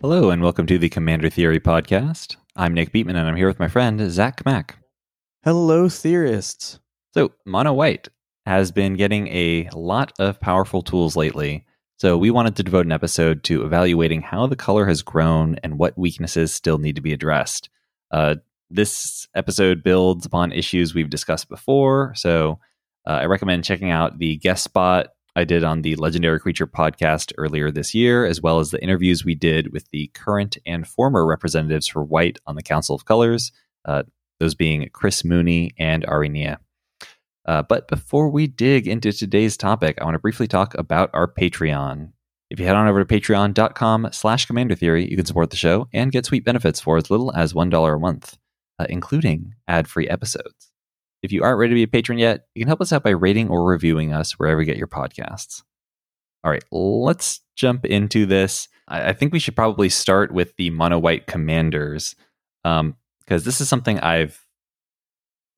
Hello, and welcome to the Commander Theory Podcast. I'm Nick Beatman, and I'm here with my friend, Zach Mack. Hello, theorists. So, Mono White has been getting a lot of powerful tools lately. So, we wanted to devote an episode to evaluating how the color has grown and what weaknesses still need to be addressed. Uh, this episode builds upon issues we've discussed before. So, uh, I recommend checking out the guest spot I did on the Legendary Creature podcast earlier this year, as well as the interviews we did with the current and former representatives for White on the Council of Colors, uh, those being Chris Mooney and Ari Nieh. Uh, but before we dig into today's topic, I want to briefly talk about our Patreon. If you head on over to patreon.com slash commander theory, you can support the show and get sweet benefits for as little as $1 a month, uh, including ad-free episodes. If you aren't ready to be a patron yet, you can help us out by rating or reviewing us wherever you get your podcasts. All right, let's jump into this. I, I think we should probably start with the mono white commanders because um, this is something I've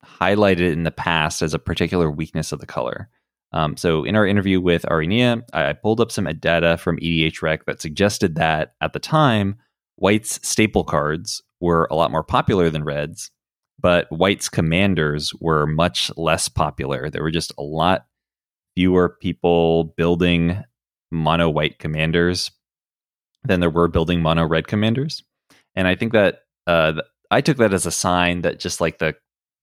highlighted in the past as a particular weakness of the color. Um, so, in our interview with Ari Nieh, I, pulled up some data from EDHREC that suggested that at the time, white's staple cards were a lot more popular than reds, but White's commanders were much less popular. There were just a lot fewer people building mono white commanders than there were building mono red commanders. And I think that uh, I took that as a sign that just like the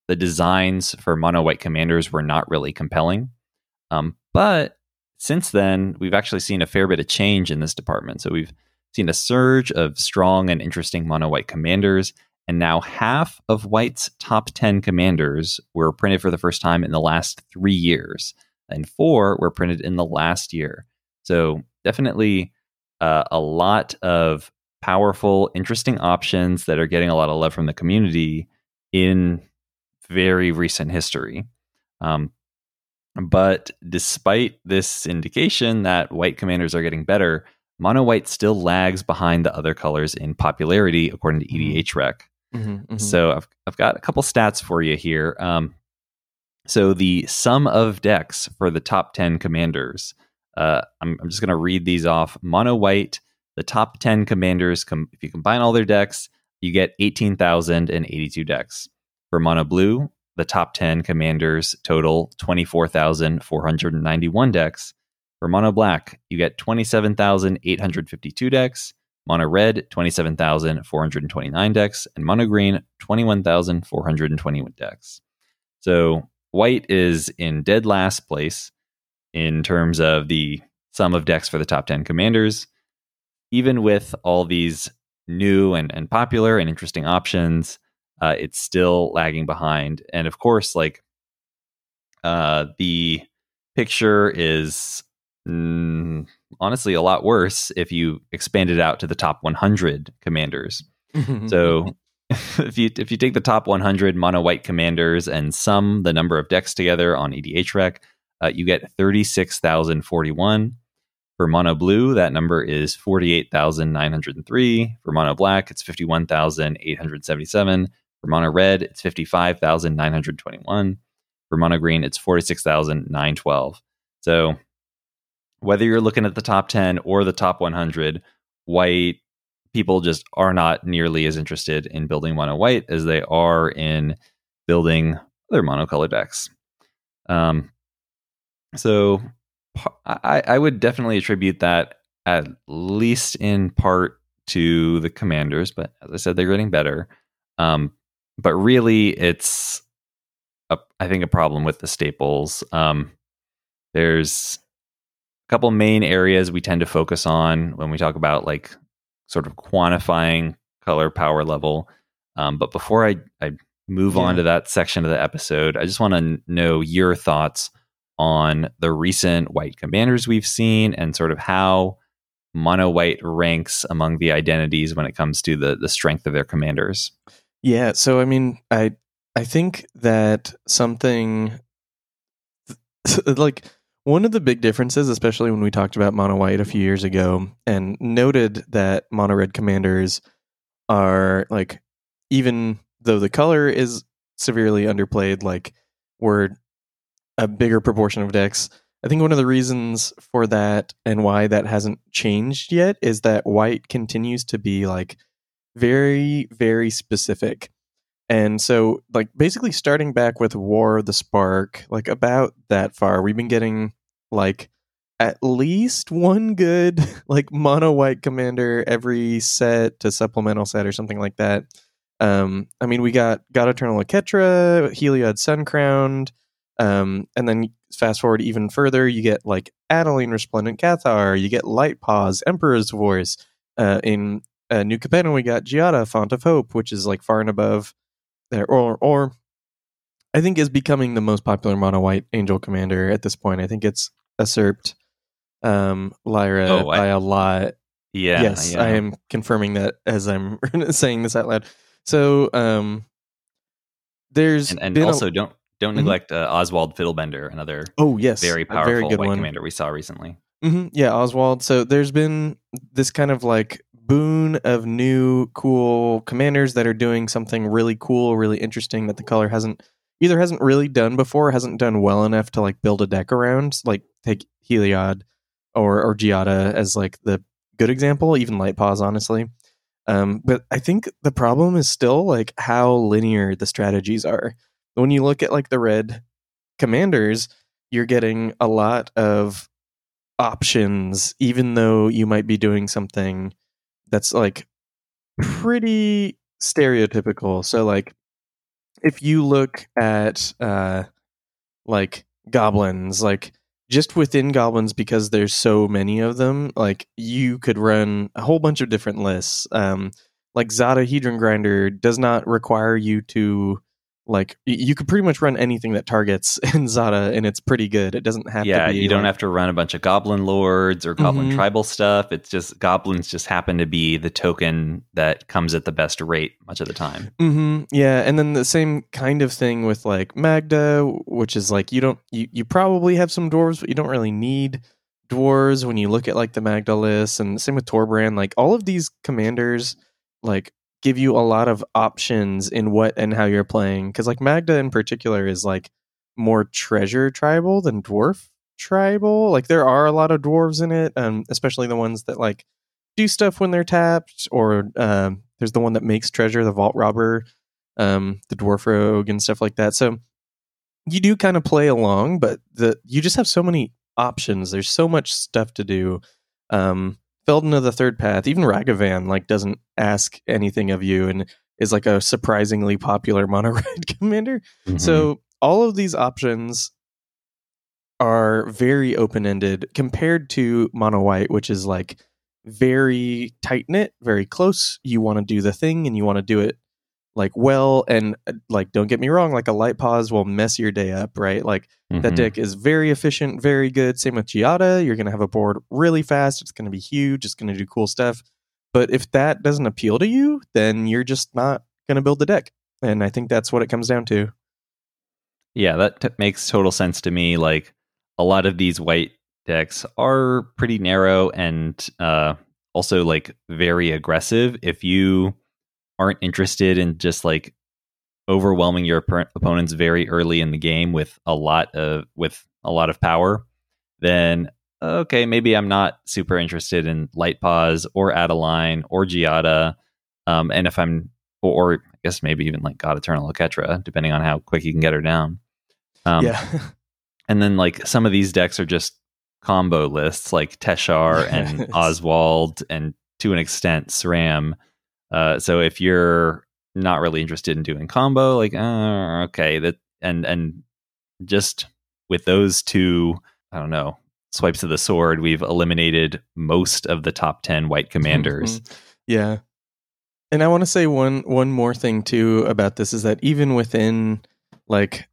the designs for mono white commanders were not really compelling. Um, but since then, we've actually seen a fair bit of change in this department. So we've seen a surge of strong and interesting mono white commanders and now half of White's top 10 commanders were printed for the first time in the last three years, and four were printed in the last year. So, definitely uh, a lot of powerful, interesting options that are getting a lot of love from the community in very recent history. Um, but despite this indication that white commanders are getting better, mono white still lags behind the other colors in popularity, according to EDHREC. Mm-hmm. Mm-hmm, mm-hmm. So I've I've got a couple stats for you here. Um, so the sum of decks for the top ten commanders. Uh, I'm, I'm just going to read these off. Mono white, the top ten commanders. Com- if you combine all their decks, you get eighteen thousand and eighty-two decks. For mono blue, the top ten commanders total twenty-four thousand four hundred ninety-one decks. For mono black, you get twenty-seven thousand eight hundred fifty-two decks. Mono red, 27,429 decks, and mono green, 21,421 decks. So white is in dead last place in terms of the sum of decks for the top 10 commanders. Even with all these new and, and popular and interesting options, uh, it's still lagging behind. And of course, like uh, the picture is mm, honestly a lot worse if you expand it out to the top 100 commanders. so if you if you take the top 100 mono white commanders and sum the number of decks together on EDHREC, uh, you get 36,041. For mono blue, that number is 48,903. For mono black, it's 51,877. For mono red, it's 55,921. For mono green, it's 46,912. So whether you're looking at the top 10 or the top 100, white people just are not nearly as interested in building mono white as they are in building other monocolor decks. Um, so I, I would definitely attribute that at least in part to the commanders, but as I said, they're getting better. Um, but really, it's a, I think a problem with the staples. Um, there's a couple main areas we tend to focus on when we talk about like sort of quantifying color power level. Um, but before I, I move yeah. on to that section of the episode, I just want to know your thoughts on the recent white commanders we've seen and sort of how mono white ranks among the identities when it comes to the the strength of their commanders. Yeah, so I mean, I I think that something like one of the big differences, especially when we talked about mono white a few years ago, and noted that mono red commanders are like, even though the color is severely underplayed, like we're a bigger proportion of decks. I think one of the reasons for that and why that hasn't changed yet is that white continues to be like very, very specific. And so, like, basically starting back with War of the Spark, like about that far, we've been getting like at least one good, like, mono white commander every set to supplemental set or something like that. Um, I mean, we got God Eternal Oketra, Heliod Suncrowned, um, and then fast forward even further, you get like Adeline Resplendent Cathar, you get Light Paws, Emperor's Voice. Uh, in uh, New Capenna, we got Giada, Font of Hope, which is like far and above there, or or I think is becoming the most popular mono white angel commander at this point. I think it's usurped um, Lyra Oh, I- by a lot. Yeah. yes, yeah. I am confirming that as I'm saying this out loud. So um, there's And, and been a- also, don't don't Mhm. neglect uh, Oswald Fiddlebender, another oh yes, very powerful very good white one. commander we saw recently. hmm Yeah, Oswald. So there's been this kind of like boon of new cool commanders that are doing something really cool, really interesting that the color hasn't either hasn't really done before, hasn't done well enough to like build a deck around. Like take Heliod or or Giada as like the good example, even Light Paws, honestly. Um, but I think the problem is still like how linear the strategies are. When you look at like the red commanders, you're getting a lot of options, even though you might be doing something that's like pretty stereotypical. So, like, if you look at uh, like goblins, like just within goblins, because there's so many of them, like you could run a whole bunch of different lists. Um, like Zada Hedron Grinder does not require you to like you could pretty much run anything that targets in Zada and it's pretty good. It doesn't have yeah, to be you don't like- have to run a bunch of goblin lords or goblin Mhm. tribal stuff. It's just goblins just happen to be the token that comes at the best rate much of the time. hmm Yeah, and then the same kind of thing with like Magda, which is like you don't you you probably have some dwarves, but you don't really need dwarves when you look at like the Magda list, and same with Torbrand. Like all of these commanders, like give you a lot of options in what and how you're playing. Because like Magda in particular is like more treasure tribal than dwarf tribal. Like there are a lot of dwarves in it, um, especially the ones that like do stuff when they're tapped, or um, there's the one that makes treasure, the vault robber, um, the dwarf rogue, and stuff like that. So you do kind of play along, but the you just have so many options. There's so much stuff to do. Um, Feldon of the Third Path, even Ragavan, like doesn't ask anything of you, and is like a surprisingly popular mono red commander. Mhm. So all of these options are very open ended compared to mono white, which is like very tight knit, very close. You want to do the thing and you want to do it like well and uh, like don't get me wrong, like a Light Paws will mess your day up, right? Like that Mhm. deck is very efficient, very good. Same with Giada. You're gonna have a board really fast. It's gonna be huge. It's gonna do cool stuff. But if that doesn't appeal to you, then you're just not gonna build the deck. And I think that's what it comes down to. Yeah, that t- makes total sense to me. Like a lot of these white decks are pretty narrow and uh, also like very aggressive. If you aren't interested in just like overwhelming your oppo- opponents very early in the game with a lot of with a lot of power, then okay, maybe I'm not super interested in Light Paws or Adeline or Giada. Um, and if I'm or, or I guess maybe even like God Eternal Oketra, depending on how quick you can get her down. Um, yeah. and then like some of these decks are just combo lists like Teshar and Oswald and to an extent SRAM. Uh, so if you're not really interested in doing combo, like uh, okay, that and and just with those two, I don't know, swipes of the sword, we've eliminated most of the top ten white commanders. yeah. And I want to say one one more thing too about this is that even within like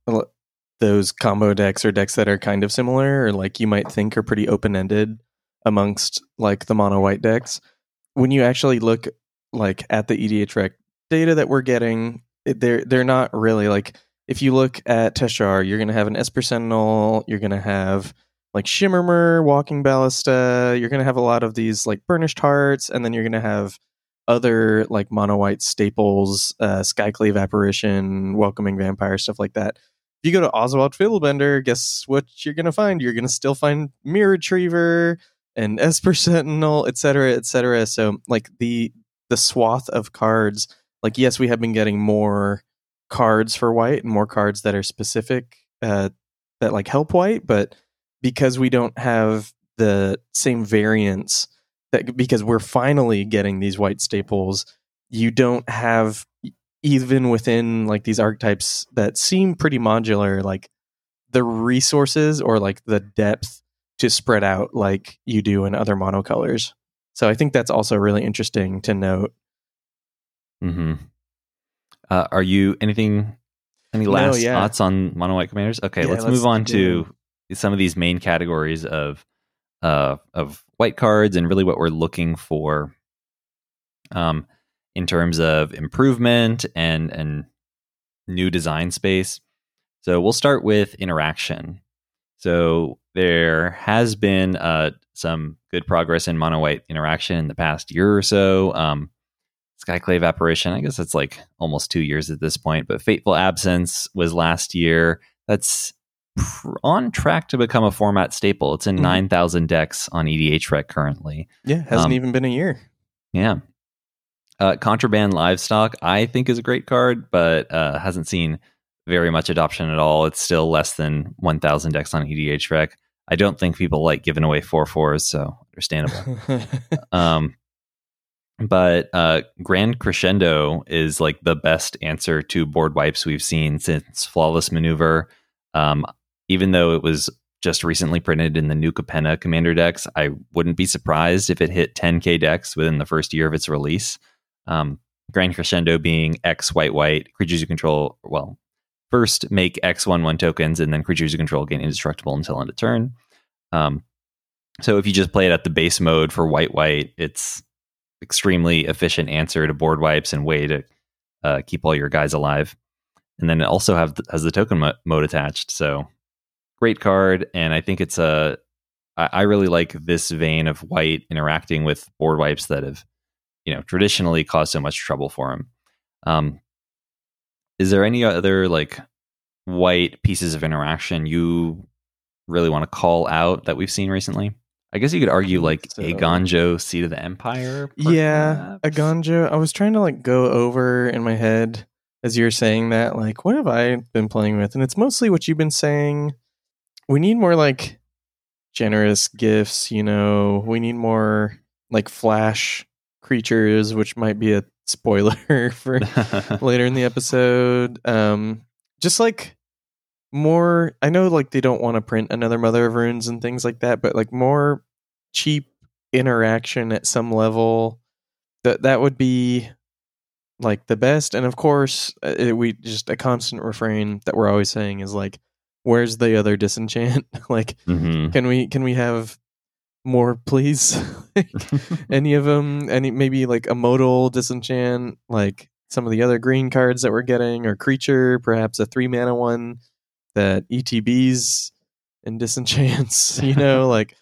those combo decks or decks that are kind of similar or like you might think are pretty open ended amongst like the mono white decks, when you actually look like at the EDH rec data that we're getting, they're they're not really like if you look at Teshar, you're gonna have an Esper Sentinel, you're gonna have like Shimmer Myr, Walking Ballista. You're to have a lot of these like Burnished Harts, and then you're to have other like mono white staples, uh, Skyclave Apparition, Welcoming Vampire, stuff like that. If you go to Oswald Fiddlebender, guess what you're to find? You're to still find Myr Retriever and Esper Sentinel, etc., etc. So like the the swath of cards, like yes, we have been getting more cards for white and more cards that are specific uh, that like help white, but because we don't have the same variants that because we're finally getting these white staples, you don't have even within like these archetypes that seem pretty modular, like the resources or like the depth to spread out like you do in other monocolors. So I think that's also really interesting to note. hmm Uh, are you anything? Any No, last yeah. thoughts on mono white commanders? Okay, Yeah, let's, let's move on do to some of these main categories of uh, of white cards and really what we're looking for um, in terms of improvement and and new design space. So we'll start with interaction. So there has been uh, some good progress in mono white interaction in the past year or so. Um, Skyclave apparition, I guess it's like almost two years at this point, but Fateful Absence was last year. That's pr- on track to become a format staple. It's in Mhm. 9,000 decks on EDH Rec currently. Yeah, hasn't Um, even been a year. Yeah. Uh, Contraband Livestock, I think, is a great card, but uh, hasn't seen very much adoption at all. It's still less than 1,000 decks on EDH Rec. I don't think people like giving away 4 4s, so understandable. um, but uh, Grand Crescendo is like the best answer to board wipes we've seen since Flawless Maneuver. Um, even though it was just recently printed in the new Capenna Commander decks, I wouldn't be surprised if it hit 10k decks within the first year of its release. Um, Grand Crescendo being X white white creatures you control. Well, first make X one one tokens, and then creatures you control gain indestructible until end of turn. Um, so if you just play it at the base mode for white white, it's extremely efficient answer to board wipes and way to uh, keep all your guys alive. And then it also have has the token mo- mode attached. So great card, and I think it's a. I, I really like this vein of white interacting with board wipes that have, you know, traditionally caused so much trouble for him. Um, is there any other like white pieces of interaction you really want to call out that we've seen recently? I guess you could argue mm, like So- Eiganjo Seat of the Empire. yeah, a perhaps? ganja. I was trying to like go over in my head as you were saying that, like, what have I been playing with? And it's mostly what you've been saying. We need more like generous gifts, you know. We need more like flash creatures, which might be a spoiler for later in the episode. Um, just like more, I know like they don't want to print another Mother of Runes and things like that, but like more cheap interaction at some level. That that would be like the best. And of course, uh, it, we just a constant refrain that we're always saying is like, "Where's the other disenchant?" like, Mhm. can we can we have more, please? any of them any maybe like a modal disenchant like some of the other green cards that we're getting or creature perhaps a three mana one that etbs and disenchants you know like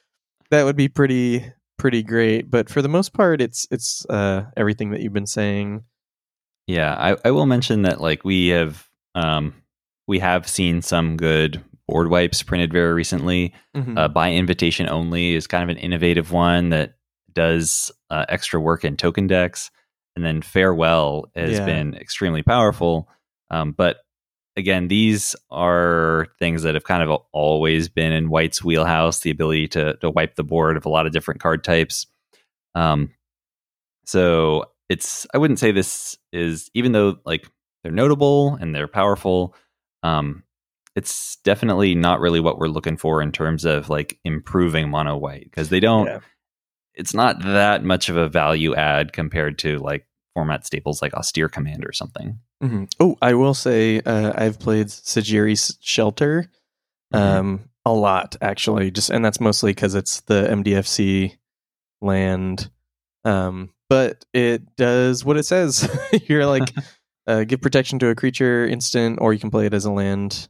that would be pretty pretty great but for the most part it's it's uh everything that you've been saying Yeah, I, I will mention that like we have um we have seen some good board wipes printed very recently. Mhm. Uh, by invitation only is kind of an innovative one that does uh, extra work in token decks, and then farewell has Yeah. been extremely powerful. Um, but again, these are things that have kind of always been in White's wheelhouse: the ability to to wipe the board of a lot of different card types. Um, so it's I wouldn't say this is even though like they're notable and they're powerful. Um, it's definitely not really what we're looking for in terms of like improving mono white because they don't. Yeah. It's not that much of a value add compared to like format staples like Austere Command or something. Mhm. oh i will say uh i've played Sejiri's shelter Mhm. um a lot actually just and that's mostly because it's the mdfc land um but it does what it says you're like uh, give protection to a creature instant or you can play it as a land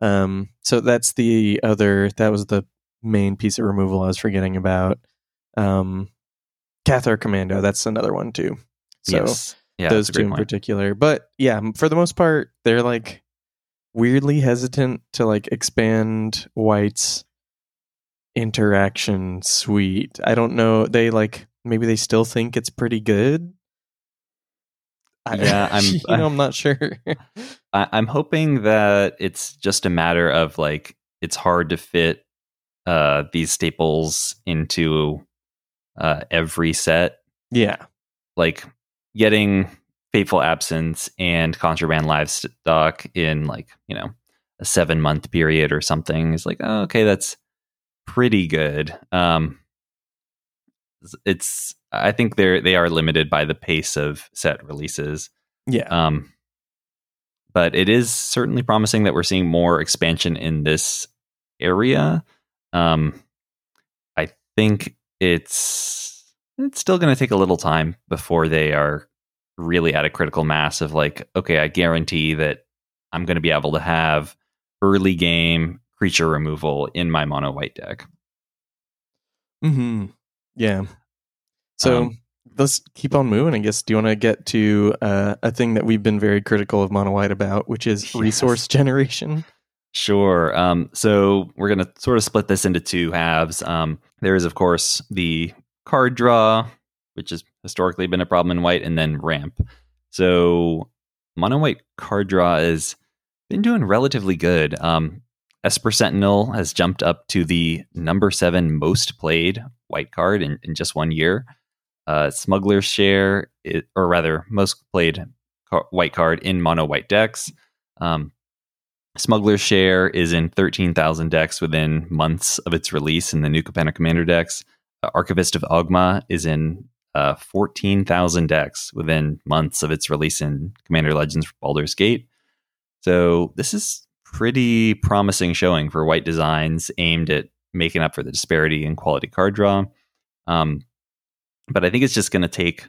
um so that's the other that was the main piece of removal I was forgetting about. Um, Cathar Commando, that's another one too. So yes. Yeah, those two in point. particular. But yeah, for the most part, they're like weirdly hesitant to like expand White's interaction suite. I don't know. They like maybe they still think it's pretty good. I- Yeah, I'm- you know, I'm not sure. I, I'm hoping that it's just a matter of like it's hard to fit uh, these staples into uh, every set. yeah, Like getting Fateful Absence and Contraband Livestock in like you know a seven month period or something is like oh, okay, that's pretty good. Um, it's I think they're they are limited by the pace of set releases. yeah, Um, but it is certainly promising that we're seeing more expansion in this area. Um, I think it's it's still going to take a little time before they are really at a critical mass of like, okay, I guarantee that I'm going to be able to have early game creature removal in my mono white deck. hmm yeah. So Um, let's keep on moving. I guess. Do you want to get to uh, a thing that we've been very critical of Mono White about, which is Yes. resource generation? Sure. Um, so we're going to sort of split this into two halves. Um, there is, of course, the card draw, which has historically been a problem in white, and then ramp. So mono white card draw has been doing relatively good. Um, Esper Sentinel has jumped up to the number seven most played white card in, in just one year. Uh, Smuggler's Share, i- or rather, most played ca- white card in mono white decks. Um, Smuggler's Share is in 13,000 decks within months of its release in the new Capenna Commander decks. Uh, Archivist of Oghma is in uh, 14,000 decks within months of its release in Commander Legends Baldur's Gate. So this is pretty promising showing for white designs aimed at making up for the disparity in quality card draw. Um, but I think it's just going to take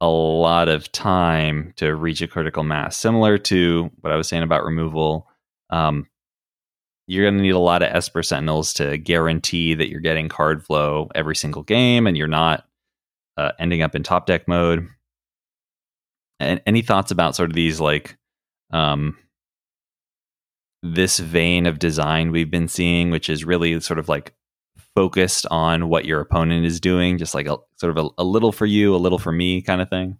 a lot of time to reach a critical mass, similar to what I was saying about removal. Um, you're going to need a lot of Esper Sentinels to guarantee that you're getting card flow every single game and you're not uh, ending up in top deck mode. And any thoughts about sort of these like um, this vein of design we've been seeing, which is really sort of like focused on what your opponent is doing, just like a sort of a, a little for you, a little for me kind of thing.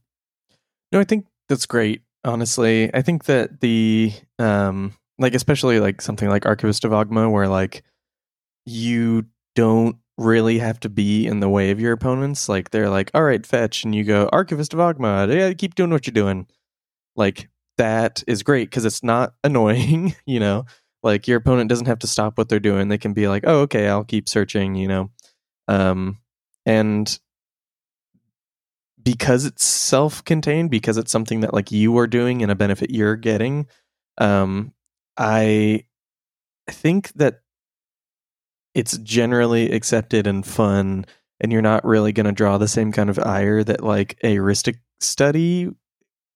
No, I think that's great. Honestly, I think that the um, like especially like something like Archivist of Oghma, where like you don't really have to be in the way of your opponents. Like they're like, all right, fetch, and you go Archivist of Oghma. Yeah, keep doing what you're doing. Like that is great because it's not annoying. You know, like your opponent doesn't have to stop what they're doing. They can be like, oh, okay, I'll keep searching. You know, um, and because it's self-contained because it's something that like you are doing and a benefit you're getting um i think that it's generally accepted and fun and you're not really going to draw the same kind of ire that like a Rhystic Study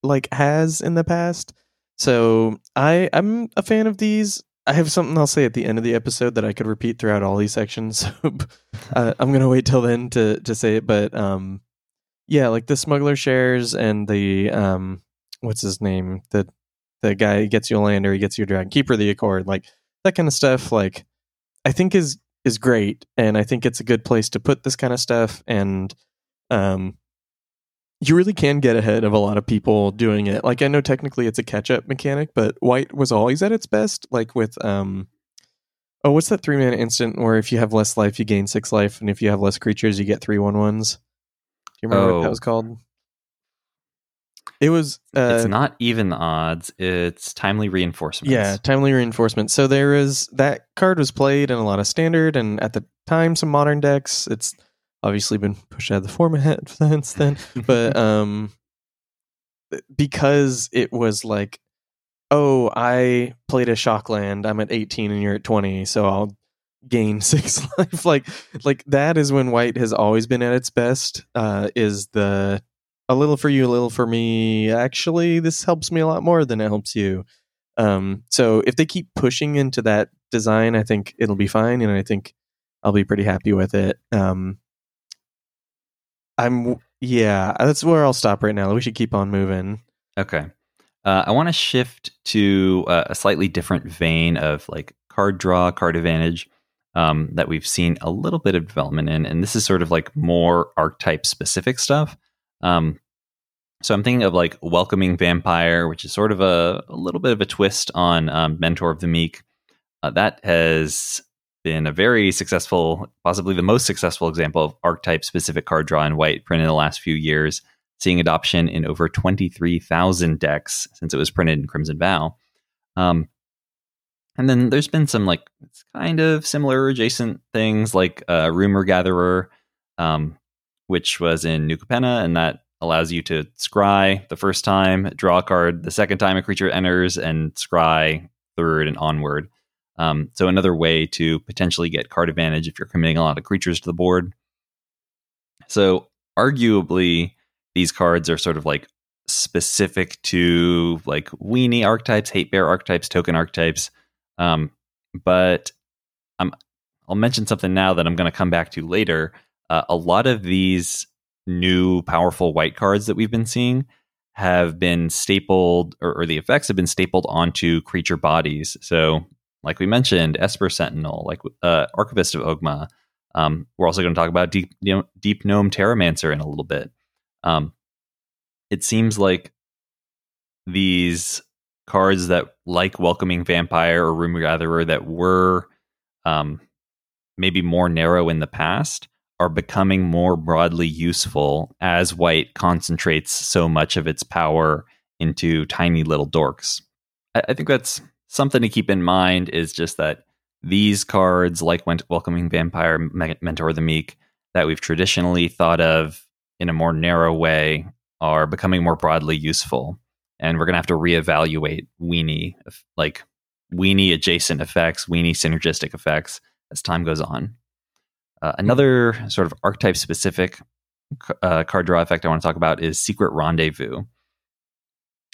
like has in the past so i i'm a fan of these i have something i'll say at the end of the episode that i could repeat throughout all these sections uh, i'm gonna wait till then to to say it but um yeah, like the smuggler shares and the um what's his name? The the guy gets you a lander, he gets you a dragon keeper, the accord, like that kind of stuff, like I think is is great. And I think it's a good place to put this kind of stuff. And um you really can get ahead of a lot of people doing it. Like I know technically it's a catch up mechanic, but white was always at its best, like with um Oh, what's that three mana instant where if you have less life, you gain six life, and if you have less creatures, you get three one ones? Do you remember what that Oh. was called? It was uh, it's not even the odds; it's timely reinforcement. yeah, timely reinforcement. So there is that card was played in a lot of standard and at the time some modern decks. It's obviously been pushed out of the format since then, but um, because it was like, oh, I played a shock land. I'm at 18 and you're at 20, so I'll gain six life. like, like that is when white has always been at its best. Uh, is the a little for you, a little for me. Actually, this helps me a lot more than it helps you. Um, so if they keep pushing into that design, I think it'll be fine, and I think I'll be pretty happy with it. Um, I'm yeah, that's where I'll stop right now. We should keep on moving. Okay. Uh, I want to shift to uh, a slightly different vein of like card draw, card advantage um, that we've seen a little bit of development in, and this is sort of like more archetype specific stuff. Um, so I'm thinking of like welcoming vampire, which is sort of a, a little bit of a twist on um, Mentor of the Meek. Uh, that has been a very successful, possibly the most successful example of archetype specific card draw in white printed in the last few years, seeing adoption in over 23,000 decks since it was printed in Crimson Vow. Um, and then there's been some like it's kind of similar adjacent things like uh, Rumor Gatherer, um, which was in New Capenna, and that allows you to scry the first time, draw a card the second time a creature enters, and scry third and onward. Um, so another way to potentially get card advantage if you're committing a lot of creatures to the board. So arguably, these cards are sort of like specific to like weenie archetypes, hate bear archetypes, token archetypes. Um, but I'm, I'll mention something now that I'm going to come back to later. Uh, a lot of these new powerful white cards that we've been seeing have been stapled, or, or the effects have been stapled onto creature bodies. So like we mentioned, Esper Sentinel, like uh, Archivist of Oghma. Um, we're also going to talk about Deep, you know, Deep Gnome Terramancer in a little bit. Um, it seems like these cards that, like Welcoming Vampire or Rumor Gatherer, that were um, maybe more narrow in the past, are becoming more broadly useful as White concentrates so much of its power into tiny little dorks. I, I think that's something to keep in mind is just that these cards, like Welcoming Vampire, Mentor the Meek, that we've traditionally thought of in a more narrow way, are becoming more broadly useful. And we're going to have to reevaluate weenie, like weenie adjacent effects, weenie synergistic effects as time goes on. Uh, another sort of archetype specific uh, card draw effect I want to talk about is Secret Rendezvous.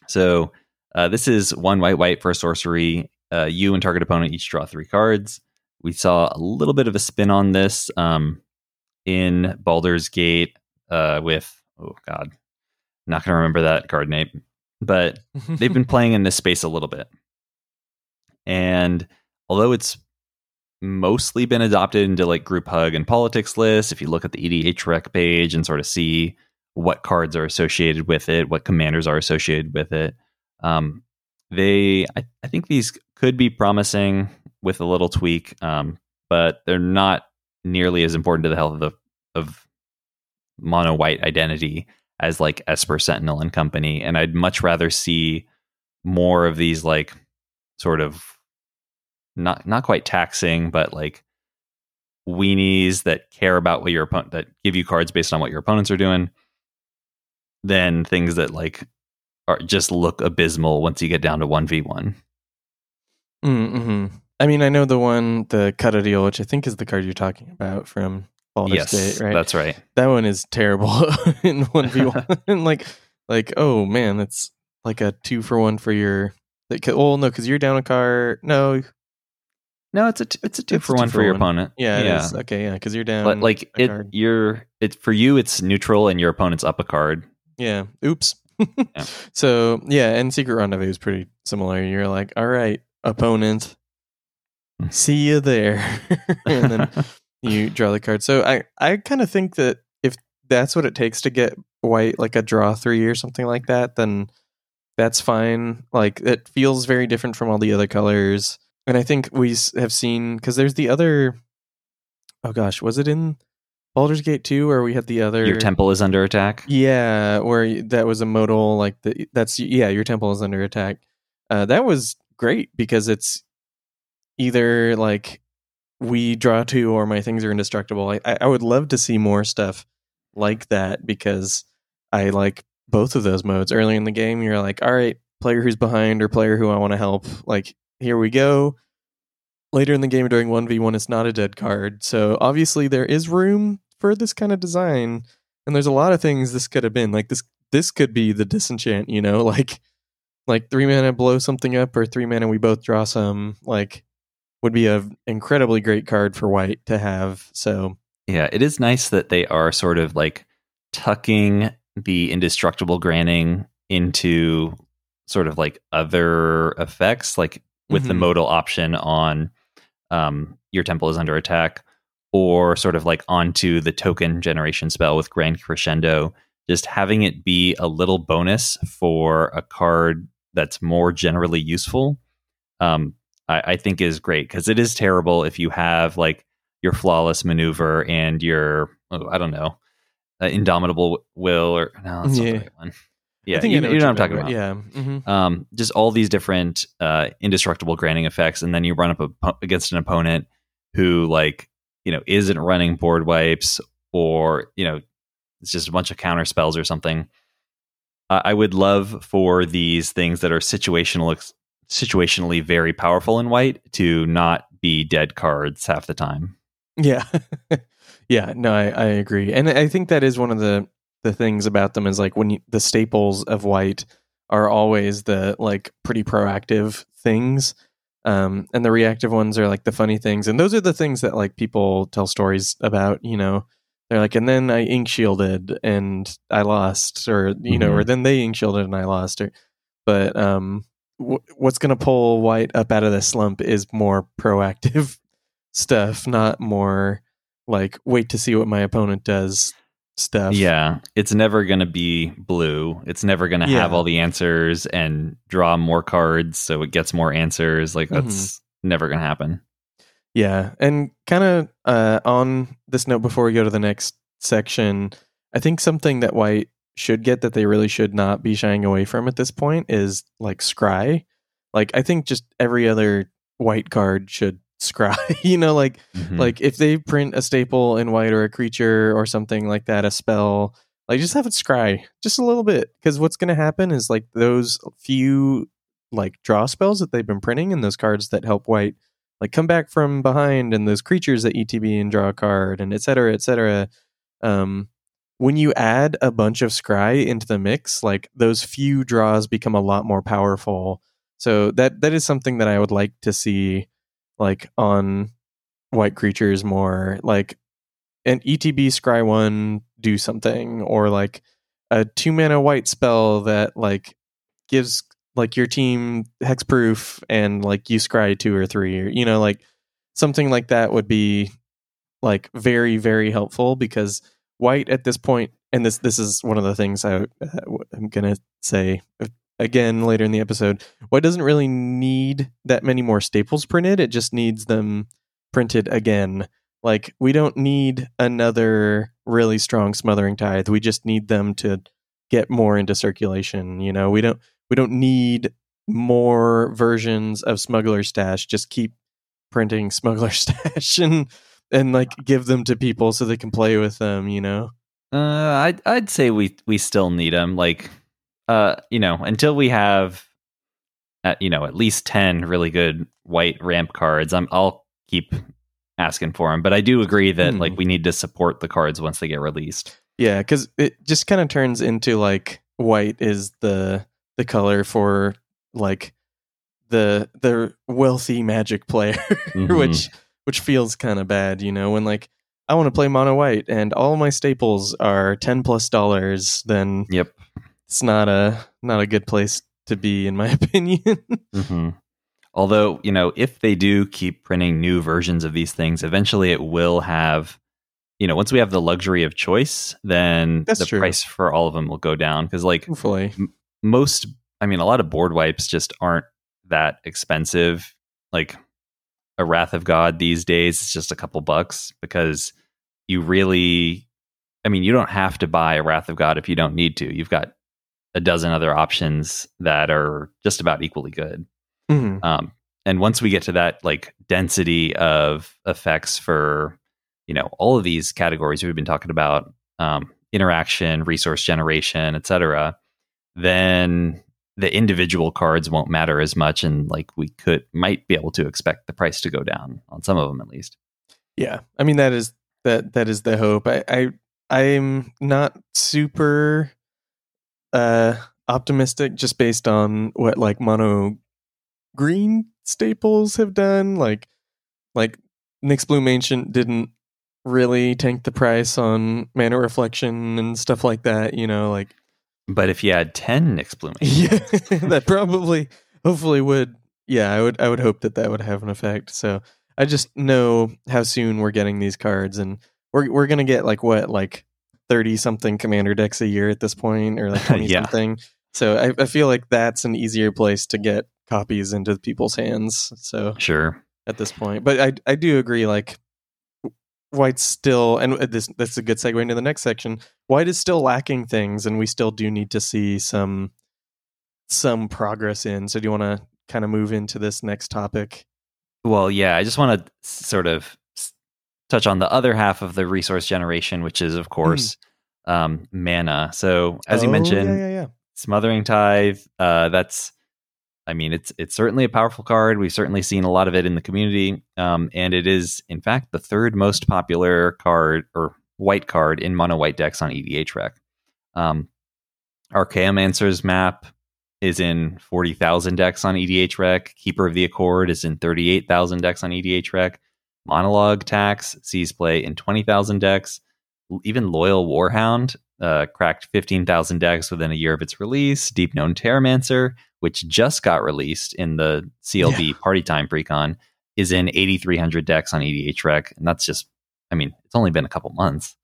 So uh, this is one white white for a sorcery. Uh, you and target opponent each draw three cards. We saw a little bit of a spin on this um, in Baldur's Gate uh, with oh god, not going to remember that card name, but they've been playing in this space a little bit. And although it's mostly been adopted into like group hug and politics lists, if you look at the EDH rec page and sort of see what cards are associated with it, what commanders are associated with it, um, they, I, I, think these could be promising with a little tweak, um, but they're not nearly as important to the health of the of mono white identity as like Esper Sentinel and company. And I'd much rather see more of these like sort of not not quite taxing, but like weenies that care about what your opponent that give you cards based on what your opponents are doing than things that like are just look abysmal once you get down to 1v1. Mm-hmm. I mean, I know the one, the cut deal, which I think is the card you're talking about from Baldur's yes, Gate, right? That's right. That one is terrible in 1v1. and like, like, oh man, that's like a two for one for your. Like, well, no, because you're down a card. No, no, it's a t- it's a two it's for a one for, for your opponent. Yeah, yeah. Okay, yeah, because you're down. But like it, card. you're it for you. It's neutral, and your opponent's up a card. Yeah. Oops yeah. So yeah, and Secret Rendezvous is pretty similar. You're like, all right, opponent, hmm. see you there, and then you draw the card. So I I kind of think that if that's what it takes to get white, like a draw three or something like that, then that's fine. Like it feels very different from all the other colors, and I think we have seen because there's the other. Oh gosh, was it in Baldur's Gate 2 where we had the other Your temple is under attack? Yeah, where that was a modal like the that's yeah, your temple is under attack. Uh, that was great because it's either like we draw two or my things are indestructible. I, I would love to see more stuff like that because I like both of those modes. Early in the game, you're like, all right, player who's behind or player who I want to help. Like, here we go later in the game during 1v1 it's not a dead card so obviously there is room for this kind of design and there's a lot of things this could have been like this this could be the disenchant you know like like three mana blow something up or three mana we both draw some like would be an incredibly great card for white to have. So Yeah, it is nice that they are sort of like tucking the indestructible granting into sort of like other effects, like with the Mhm. modal option on um, your temple is under attack, or sort of like onto the token generation spell with Grand Crescendo. Just having it be a little bonus for a card that's more generally useful, um, I, I think is great because it is terrible if you have like your flawless maneuver and your oh, I don't know, uh, indomitable will or no, that's not Yeah. the right one. Yeah, I think you, I know you know what I'm talking about. Yeah. hmm Um, just all these different uh, indestructible granting effects, and then you run up a, against an opponent who, like, you know, isn't running board wipes, or you know, it's just a bunch of counter spells or something. I I would love for these things that are situational, situationally very powerful in white to not be dead cards half the time. Yeah. yeah. No, I, I agree. And I think that is one of the, the things about them is like when you, the staples of white are always the like pretty proactive things. Um, and the reactive ones are like the funny things. And those are the things that like people tell stories about, you know, they're like, and then I ink shielded and I lost, or, you know, or then they ink shielded and I lost, or, but, um, w- what's going to pull white up out of the slump is more proactive stuff, not more like wait to see what my opponent does stuff. Yeah, it's never going to be blue. It's never going to have all the answers and draw more cards so it gets more answers. Like Mm-hmm. that's never going to happen. Yeah. And kind of uh, on this note before we go to the next section, I think something that white should get that they really should not be shying away from at this point is like scry. Like I think just every other white card should scry. you know, like Mhm. like if they print a staple in white or a creature or something like that, a spell, like just have it scry just a little bit. Because what's going to happen is like those few like draw spells that they've been printing and those cards that help white like come back from behind and those creatures that ETB and draw a card and et cetera, et cetera. Um, when you add a bunch of scry into the mix, like those few draws become a lot more powerful. So that that is something that I would like to see like on white creatures more like an ETB scry one do something or like a two mana white spell that like gives like your team hexproof and like you scry two or three or you know like something like that would be like very very helpful because white at this point and this this is one of the things I, uh, i'm gonna say uh, again later in the episode white doesn't really need that many more staples printed? It just needs them printed again. Like we don't need another really strong smothering tithe. We just need them to get more into circulation you know? We don't we don't need more versions of smuggler stash. Just keep printing smuggler stash and and like give them to people so they can play with them you know? Uh, I'd I'd say we we still need them. Like, uh, you know, until we have, at, you know, at least ten really good white ramp cards. I'm I'll keep asking for them. But I do agree that Hmm. like we need to support the cards once they get released. yeah because it just kind of turns into like white is the the color for like the the wealthy magic player Mhm. which which feels kind of bad you know when like i want to play mono white and all my staples are 10 plus dollars then Yep. It's not a not a good place to be in my opinion. Hmm Although you know, if they do keep printing new versions of these things, eventually it will have. You know, once we have the luxury of choice, then That's the true. price for all of them will go down. Because, like, hopefully. most i mean a lot of board wipes just aren't that expensive. Like a wrath of god these days it's just a couple bucks because you really i mean you don't have to buy a wrath of god if you don't need to. You've got a dozen other options that are just about equally good Mhm. um, and once we get to that like density of effects for you know all of these categories we've been talking about um, interaction resource generation etc then the individual cards won't matter as much and like we could might be able to expect the price to go down on some of them at least Yeah, I mean that is that that is the hope. I I I'm not super uh optimistic just based on what like mono green staples have done. Like like Nyx Bloom Ancient didn't really tank the price on mana reflection and stuff like that. You know, like But if you had 10 Nyx Bloom, yeah, that probably hopefully would. Yeah, I would I would hope that that would have an effect. So I just know how soon we're getting these cards, and we're we're gonna get like what like thirty something commander decks a year at this point, or like twenty Yeah. something. So I, I feel like that's an easier place to get copies into people's hands. So sure. at this point. But I I do agree like White's still and uh, this that's a good segue into the next section. White is still lacking things and we still do need to see some some progress in. So do you want to kind of move into this next topic? Well, yeah, I just want to sort of touch on the other half of the resource generation, which is, of course, um, mana. So, as you Oh, mentioned, yeah, yeah, yeah. Smothering Tithe, uh, that's, I mean, it's it's certainly a powerful card. We've certainly seen a lot of it in the community, um, and it is, in fact, the third most popular card or white card in mono white decks on EDH Rec. Um, Archaeomancer's map is in 40,000 decks on EDH Rec. Keeper of the Accord is in 38,000 decks on EDH Rec. Monologue Tax sees play in 20,000 decks. Even Loyal Warhound uh, cracked 15,000 decks within a year of its release. Deep Gnome Terramancer, which just got released in the CLB Party Time Precon, is in 8,300 decks on EDH Rec. And that's just, I mean, it's only been a couple months.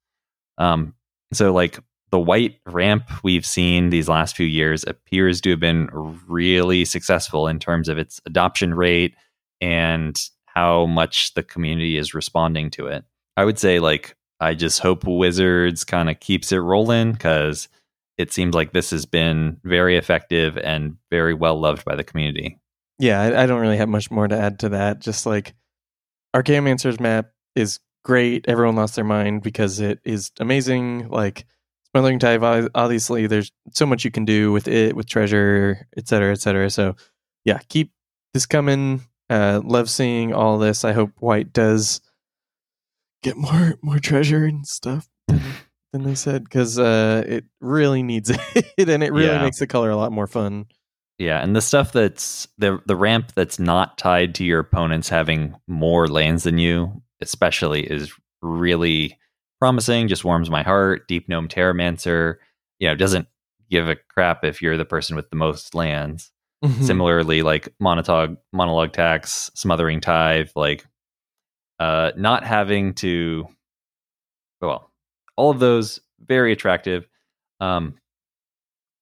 Um, so, like, the white ramp we've seen these last few years appears to have been really successful in terms of its adoption rate and how much the community is responding to it. I would say, like, I just hope Wizards kind of keeps it rolling because it seems like this has been very effective and very well loved by the community. Yeah, I, I don't really have much more to add to that. Just like Archaeomancer's map is great. Everyone lost their mind because it is amazing. Like Tithe, ob- obviously, there's so much you can do with it, with treasure, et cetera, et cetera. So, yeah, keep this coming. Uh, love seeing all this. I hope White does get more more treasure and stuff than, than they said because uh, it really needs it, and it really Yeah. makes the color a lot more fun. Yeah, and the stuff that's the the ramp that's not tied to your opponents having more lands than you, especially, is really promising. Just warms my heart. Deep Gnome Terramancer, you know, doesn't give a crap if you're the person with the most lands. Mhm. Similarly, like monologue, monologue tax, smothering tithe, like uh, not having to. Well, all of those very attractive. Um,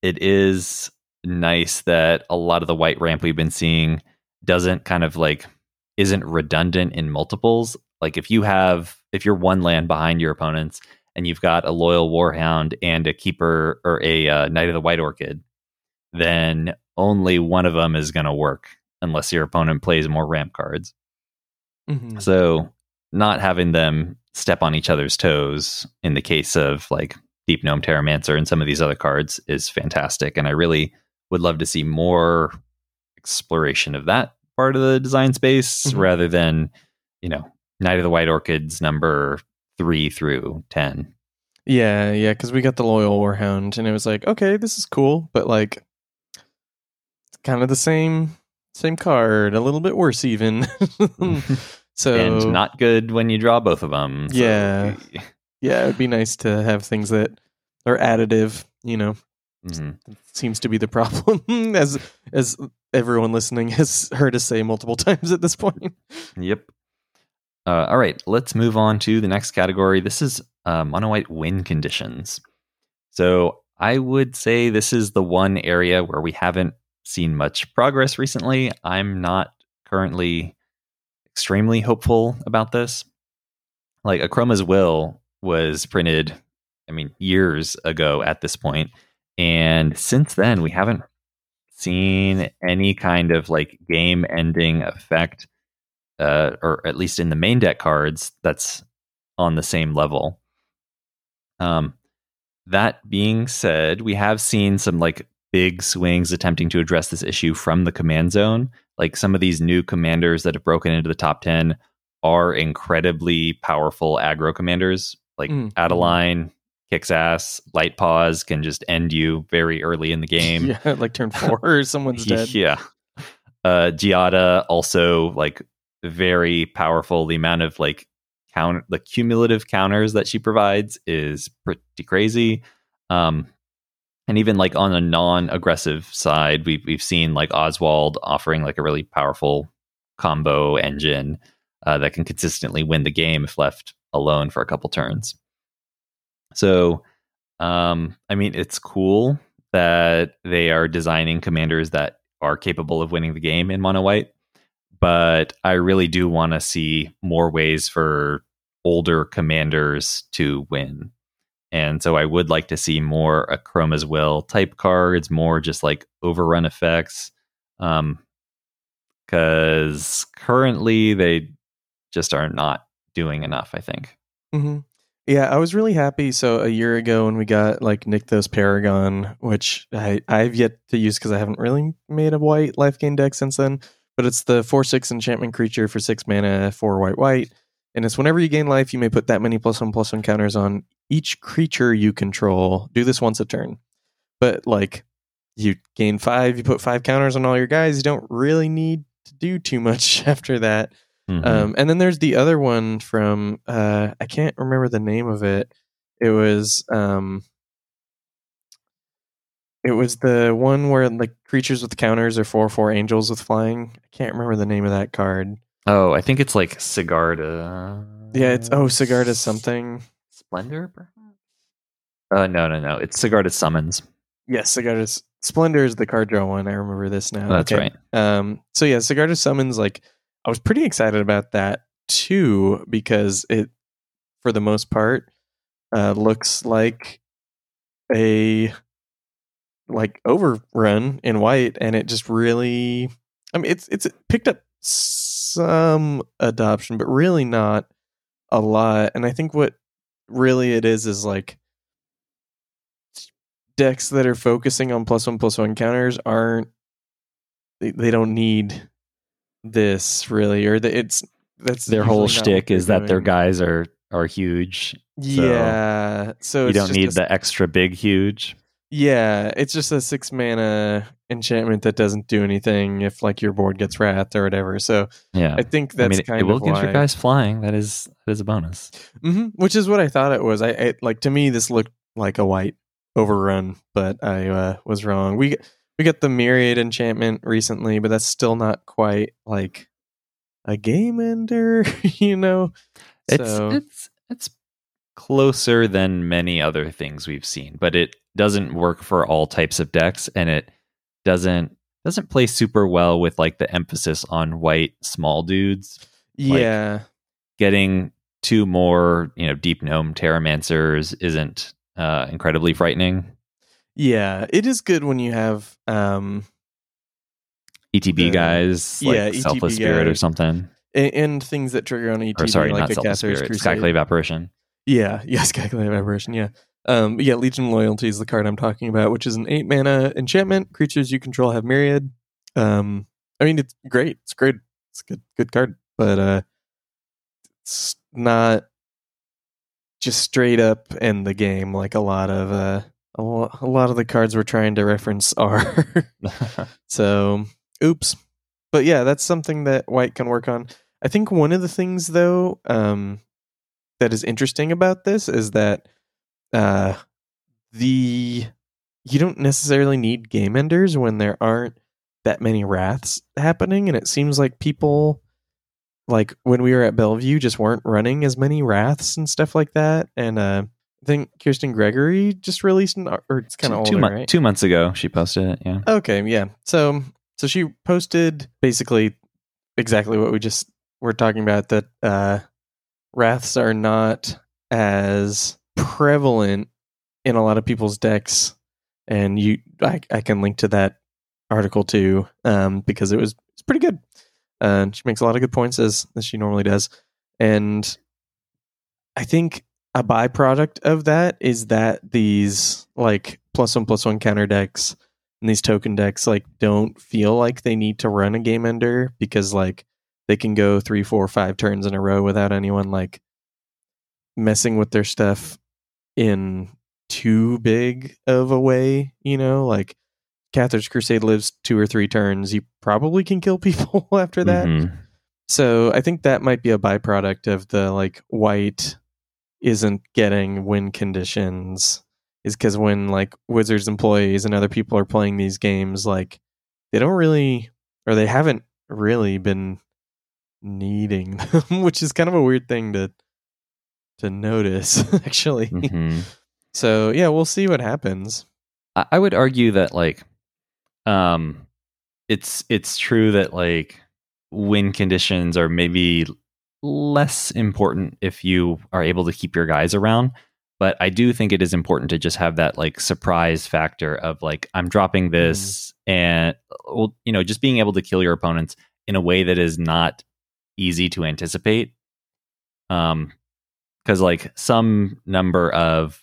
it is nice that a lot of the white ramp we've been seeing doesn't kind of like isn't redundant in multiples. Like if you have if you're one land behind your opponents and you've got a loyal warhound and a keeper or a uh, knight of the white orchid, then only one of them is going to work unless your opponent plays more ramp cards. Mhm. So not having them step on each other's toes in the case of like Deep Gnome Terramancer and some of these other cards is fantastic. And I really would love to see more exploration of that part of the design space Mhm. rather than, you know, Knight of the White Orchids number three through 10. Yeah, yeah, because we got the loyal warhound, and it was like, okay, this is cool, but like, kind of the same same card, a little bit worse even. so and not good when you draw both of them. So- Yeah. yeah, it'd be nice to have things that are additive. You know, Mhm. seems to be the problem, as as everyone listening has heard us say multiple times at this point. Yep. Uh, all right, let's move on to the next category. This is uh, mono white win conditions. So I would say this is the one area where we haven't seen much progress recently. I'm not currently extremely hopeful about this. Like Akroma's Will was printed, I mean, years ago at this point, and since then we haven't seen any kind of like game ending effect uh, or at least in the main deck cards, that's on the same level. Um, that being said, we have seen some like big swings attempting to address this issue from the command zone. Like some of these new commanders that have broken into the top 10 are incredibly powerful aggro commanders. Like Mm. Adeline kicks ass, Light Paws can just end you very early in the game. yeah, like turn four, someone's dead. Yeah. Uh Giada also like very powerful. The amount of like count the cumulative counters that she provides is pretty crazy. Um, and even like on a non-aggressive side, we've we've seen like Oswald offering like a really powerful combo engine uh, that can consistently win the game if left alone for a couple turns. So, um, I mean, it's cool that they are designing commanders that are capable of winning the game in mono white, but I really do want to see more ways for older commanders to win. And so I would like to see more Akroma's Will type cards, more just like overrun effects. Um, because currently they just are not doing enough, I think. Mm-hmm. Yeah, I was really happy. So a year ago when we got like Nykthos Paragon, which I I've yet to use because I haven't really made a white life gain deck since then. But it's the four six enchantment creature for six mana, four white white, and it's whenever you gain life, you may put that many plus one plus one counters on each creature you control. Do this once a turn. But like you gain five, you put five counters on all your guys. You don't really need to do too much after that. Mhm. Um, and then there's the other one from uh, I can't remember the name of it. It was um, it was the one where like creatures with counters are four four angels with flying. I can't remember the name of that card. Oh, I think it's like Sigarda. Yeah, it's oh Sigarda something. Splendor, perhaps? Uh, no, no, no. It's Sigarda Summons. Yes, Sigarda's Splendor is the card draw one. I remember this now. That's Okay. right. Um, so yeah, Sigarda summons like I was pretty excited about that too because it, for the most part, uh, looks like a like overrun in white, and it just really, I mean, it's it's picked up some adoption, but really not a lot. And I think what really it is is like decks that are focusing on plus one plus one counters aren't they, they don't need this really or the, it's that's Their whole shtick is they're that their guys are are huge. yeah so you don't need the extra big huge. Yeah it's just a six mana enchantment that doesn't do anything if like your board gets wrath or whatever so Yeah. i think I that's mean, it, kind it will of give why your guys flying. That is that is a bonus. hmm which is what i thought it was i, I like to me this looked like a white overrun but i uh, was wrong we we got the myriad enchantment recently but that's still not quite like a game ender you know It's so it's it's closer than many other things we've seen, but it doesn't work for all types of decks, and it doesn't doesn't play super well with like the emphasis on white small dudes. yeah Getting two more, you know, deep gnome terramancers isn't uh, incredibly frightening. yeah it is good when you have um ETB The- guys, like yeah, Selfless ETB Spirit or something. a- and things that trigger on ETB Or sorry, like not a Selfless Spirit, Crusade. Skyclave Apparition. Yeah, yeah, Skyclave Apparition, yeah. Um, yeah, Legion Loyalty is the card I'm talking about, which is an eight mana enchantment. Creatures you control have myriad. Um, I mean, it's great. It's great. It's a good, good card, but uh, it's not just straight up in the game like a lot of uh, a, a lot of the cards we're trying to reference are. So, oops. But yeah, that's something that White can work on. I think one of the things, though, um, that is interesting about this is that uh, the you don't necessarily need game enders when there aren't that many wraths happening, and it seems like people like when we were at Bellevue just weren't running as many wraths and stuff like that. And uh, I think Kirsten Gregory just released an or it's kind of two, older, mon- right? two months ago, she posted it. Yeah. Okay, yeah. So so she posted basically exactly what we just were talking about that uh wraths are not as prevalent in a lot of people's decks and you I, I can link to that article too um because it was it's pretty good. Uh, she makes a lot of good points as as she normally does. And I think a byproduct of that is that these like plus one plus one counter decks and these token decks like don't feel like they need to run a game ender because like they can go three, four, five turns in a row without anyone like messing with their stuff in too big of a way, you know, like Cathar's Crusade lives two or three turns. You probably can kill people after that. Mhm. So I think that might be a byproduct of the like white isn't getting win conditions is because when like Wizards employees and other people are playing these games, like they don't really or they haven't really been needing them, which is kind of a weird thing to to notice actually. Mhm. So yeah, we'll see what happens. I, I would argue that like, um, it's it's true that like win conditions are maybe less important if you are able to keep your guys around. But I do think it is important to just have that like surprise factor of like I'm dropping this and well, you know just being able to kill your opponents in a way that is not easy to anticipate. Um, because like some number of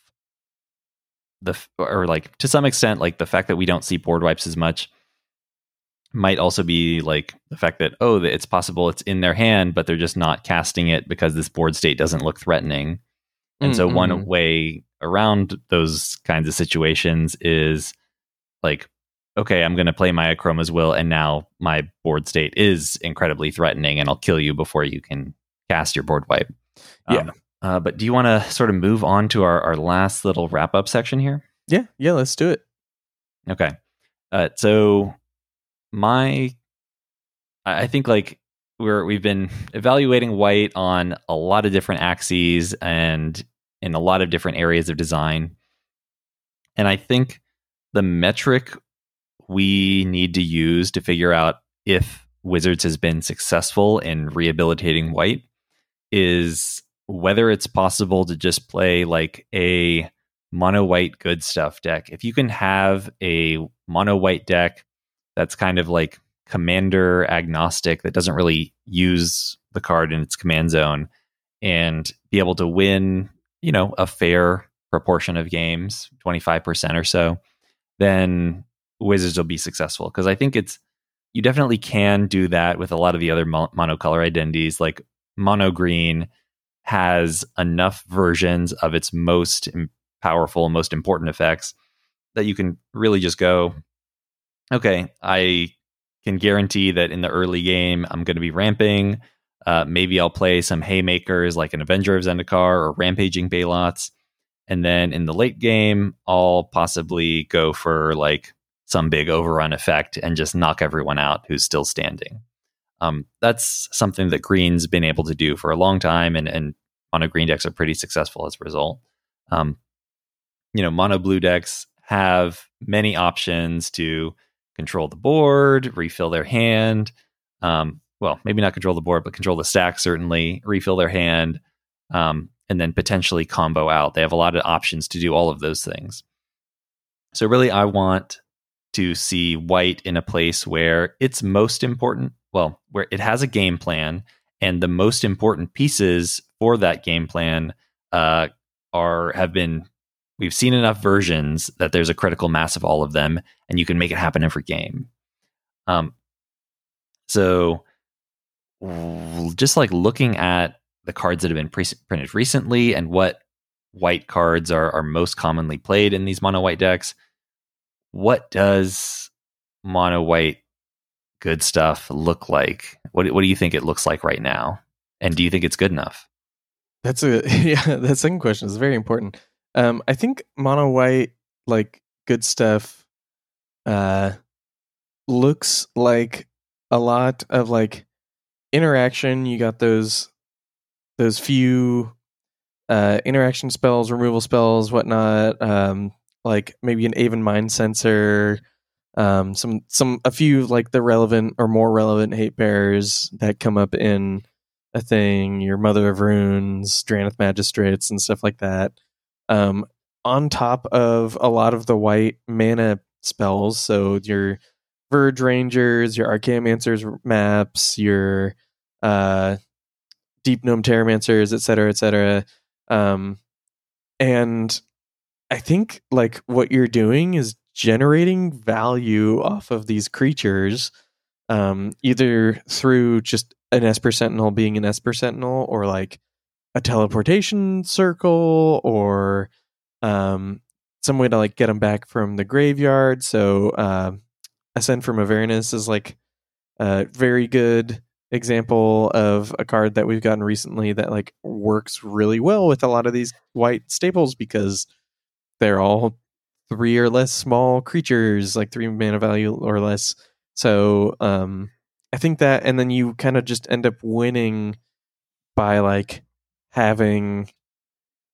the or like to some extent like the fact that we don't see board wipes as much might also be like the fact that oh it's possible it's in their hand but they're just not casting it because this board state doesn't look threatening and so one way around those kinds of situations is like okay i'm going to play my akroma's will and now my board state is incredibly threatening and i'll kill you before you can cast your board wipe Yeah. uh, but do you want to sort of move on to our, our last little wrap up section here Yeah, yeah, let's do it. Okay. Uh, so my, I think like we're we've been evaluating white on a lot of different axes and in a lot of different areas of design, and I think the metric we need to use to figure out if Wizards has been successful in rehabilitating white is whether it's possible to just play like a mono white good stuff deck. If you can have a mono white deck that's kind of like commander agnostic that doesn't really use the card in its command zone and be able to win, you know, a fair proportion of games, 25% or so, then Wizards will be successful because I think it's you definitely can do that with a lot of the other mo- monocolor identities. Like mono green has enough versions of its most im- powerful most important effects that you can really just go okay i can guarantee that in the early game i'm going to be ramping. Uh, maybe i'll play some haymakers like an avenger of zendikar or rampaging baloths and then in the late game i'll possibly go for like some big overrun effect and just knock everyone out who's still standing. Um, that's something that green's been able to do for a long time and, and mono green decks are pretty successful as a result. Um, you know mono blue decks have many options to control the board refill their hand um, well maybe not control the board but control the stack certainly refill their hand um, and then potentially combo out. They have a lot of options to do all of those things. So really i want to see white in a place where it's most important well where it has a game plan and the most important pieces for that game plan uh, are have been we've seen enough versions that there's a critical mass of all of them and you can make it happen every game. Um, so just like looking at the cards that have been pre- printed recently and what white cards are, are most commonly played in these mono white decks what does mono white good stuff look like what, what do you think it looks like right now and do you think it's good enough That's a yeah. That second question is very important. Um, I think mono white like good stuff. Uh, looks like a lot of like interaction. You got those those few uh interaction spells, removal spells, whatnot. Um, like maybe an Aven Mindcensor. Um, some some a few like the relevant or more relevant hate bearers that come up in a thing, your Mother of Runes, Drannith Magistrates, and stuff like that. Um, on top of a lot of the white mana spells, so your Verge Rangers, your Archaeomancers maps, your uh, Deep Gnome Terramancers, etc., etc. Um, and I think like what you're doing is generating value off of these creatures, um, either through just an Esper Sentinel being an Esper Sentinel, or like a teleportation circle, or um, some way to like get them back from the graveyard. So uh, Ascend from Avernus is like a very good example of a card that we've gotten recently that like works really well with a lot of these white staples because they're all three or less small creatures, like three mana value or less. So um I think that and then you kind of just end up winning by like having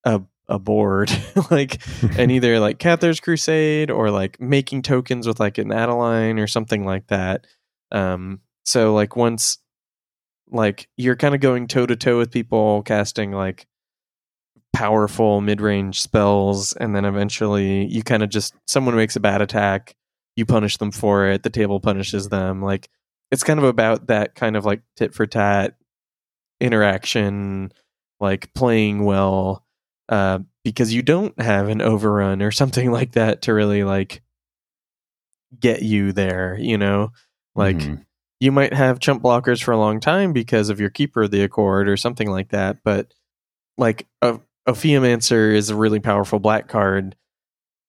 a a board like and either like Cathars Crusade or like making tokens with like an Adeline or something like that. Um so like once like you're kind of going toe to toe with people casting like powerful mid-range spells and then eventually you kind of just someone makes a bad attack you punish them for it the table punishes them like it's kind of about that kind of like tit for tat interaction like playing well uh, because you don't have an overrun or something like that to really like get you there you know like mm-hmm. you might have chump blockers for a long time because of your keeper of the accord or something like that but like a Ophiomancer is a really powerful black card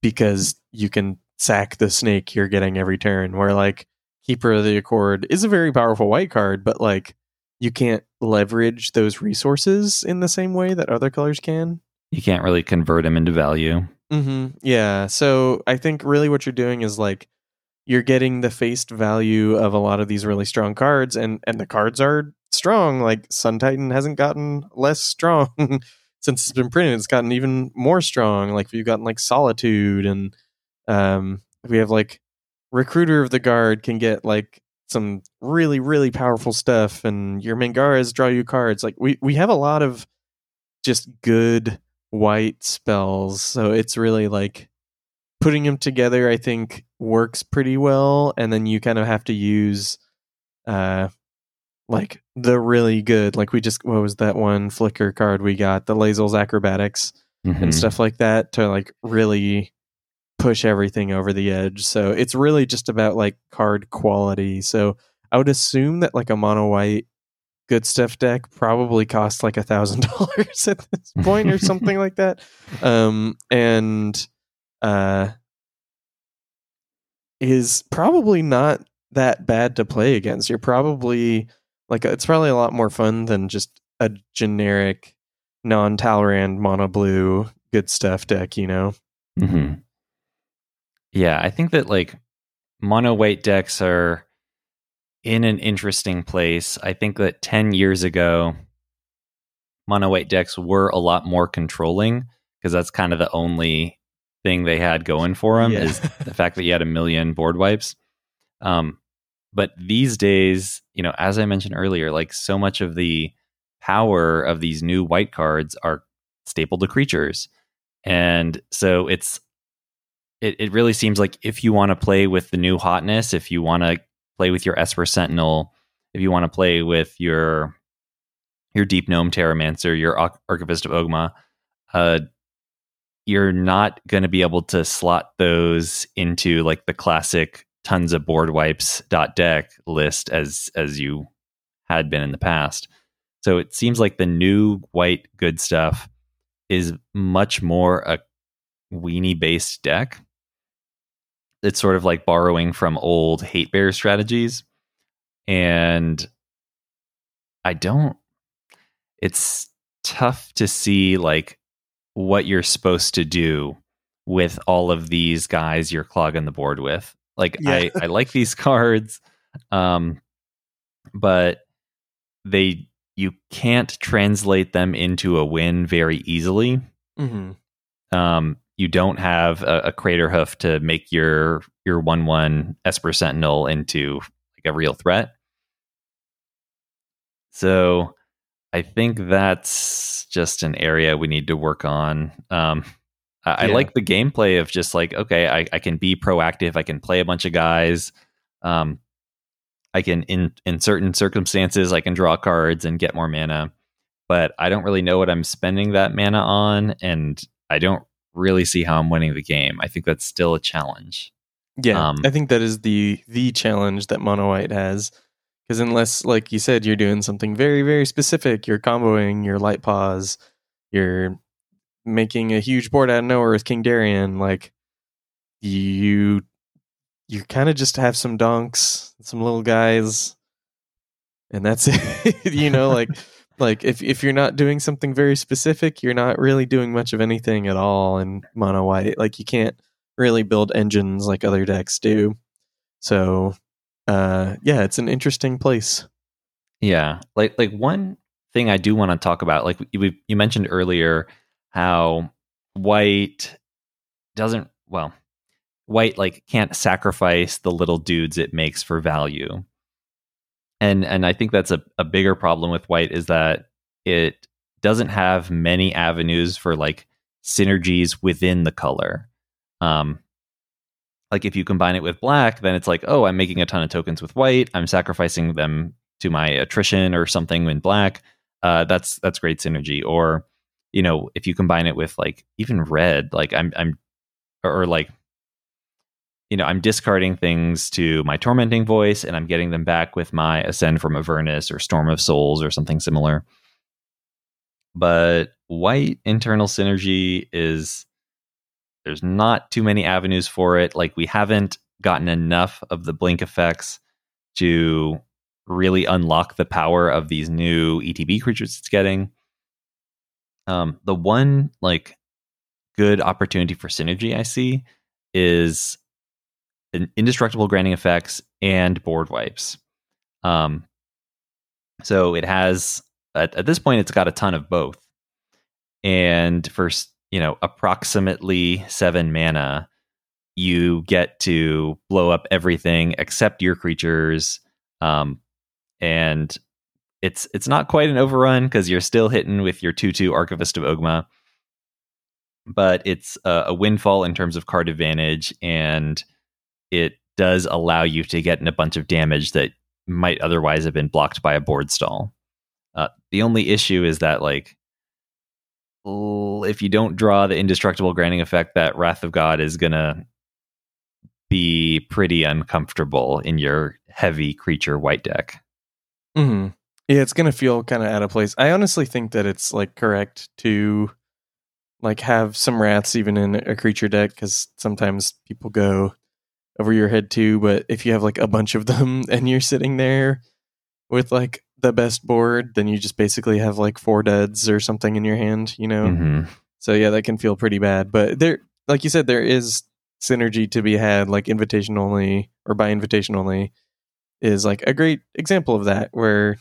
because you can sack the snake you're getting every turn where like keeper of the accord is a very powerful white card but like you can't leverage those resources in the same way that other colors can you can't really convert them into value. Mm-hmm. Yeah. So I think really what you're doing is like you're getting the faced value of a lot of these really strong cards, and and the cards are strong. Like Sun Titan hasn't gotten less strong since it's been printed. It's gotten even more strong. Like we've gotten like Solitude, and um, we have like Recruiter of the Guard can get like some really really powerful stuff, and your Mangaras draw you cards. Like we we have a lot of just good white spells. So it's really like putting them together, I think works pretty well. And then you kind of have to use, uh, like the really good, like we just, what was that one flicker card we got? The Lae'zel's Acrobatics mm-hmm. and stuff like that to like really push everything over the edge. So it's really just about like card quality. So I would assume that like a mono white good stuff deck probably costs like a thousand dollars at this point or something like that um and uh is probably not that bad to play against you're probably like it's probably a lot more fun than just a generic non-talrand mono blue good stuff deck you know mm-hmm. yeah i think that like mono white decks are in an interesting place. I think that 10 years ago, mono white decks were a lot more controlling because that's kind of the only thing they had going for them yeah. is the fact that you had a million board wipes. Um, but these days, you know, as I mentioned earlier, like so much of the power of these new white cards are stapled to creatures. And so it's it, it really seems like if you want to play with the new hotness, if you want to play with your Esper Sentinel, if you want to play with your your Deep Gnome Terramancer, your Archivist of Oghma, uh, you're not going to be able to slot those into like the classic tons of board wipes dot deck list as as you had been in the past. So it seems like the new white good stuff is much more a weenie based deck. It's sort of like borrowing from old hate bear strategies. And i don't it's tough to see like what you're supposed to do with all of these guys you're clogging the board with like yeah. i i like these cards um but they you can't translate them into a win very easily mm-hmm. um you don't have a, a Craterhoof to make your your one one Esper Sentinel into like a real threat. So I think that's just an area we need to work on. Um, I, yeah. I, like the gameplay of just like, okay, I, I, can be proactive. I can play a bunch of guys. Um, I can in in certain circumstances I can draw cards and get more mana, but I don't really know what I'm spending that mana on, and I don't really see how I'm winning the game. I think that's still a challenge. Yeah, um, I think that is the the challenge that Mono White has. Because unless, like you said, you're doing something very very specific, you're comboing your light paws, you're making a huge board out of nowhere with King Darien, like you you kind of just have some donks, some little guys and that's it. you know, like like if if you're not doing something very specific, you're not really doing much of anything at all in mono white. Like you can't really build engines like other decks do. So uh yeah, it's an interesting place. Yeah. Like like one thing I do want to talk about like we, you mentioned earlier how white doesn't well white like can't sacrifice the little dudes it makes for value. And and i think that's a, a bigger problem with white is that it doesn't have many avenues for like synergies within the color. Um like if you combine it with black then it's like oh i'm making a ton of tokens with white. I'm sacrificing them to my attrition or something in black. Uh that's that's great synergy. Or you know if you combine it with like even red like i'm i'm or, or like you know, I'm discarding things to my tormenting voice and I'm getting them back with my ascend from Avernus or Storm of Souls or something similar. But white internal synergy is there's not too many avenues for it. Like we haven't gotten enough of the blink effects to really unlock the power of these new ETB creatures it's getting. Um, the one like good opportunity for synergy I see is an indestructible grinding effects and board wipes. Um, so it has at, at this point it's got a ton of both, and for you know approximately seven mana, you get to blow up everything except your creatures, um, and it's it's not quite an overrun because you're still hitting with your two two Archivist of Oghma, but it's a, a windfall in terms of card advantage and it does allow you to get in a bunch of damage that might otherwise have been blocked by a board stall. Uh, the only issue is that like if you don't draw the indestructible granting effect, that Wrath of God is gonna be pretty uncomfortable in your heavy creature white deck. Mm-hmm. Yeah, it's gonna feel kind of out of place. I honestly think that it's like correct to like have some wraths even in a creature deck because sometimes people go over your head too. But if you have like a bunch of them and you're sitting there with like the best board, then you just basically have like four deads or something in your hand, you know? Mm-hmm. So yeah, that can feel pretty bad. But there, like you said, there is synergy to be had, like invitation only or by invitation only is like a great example of that where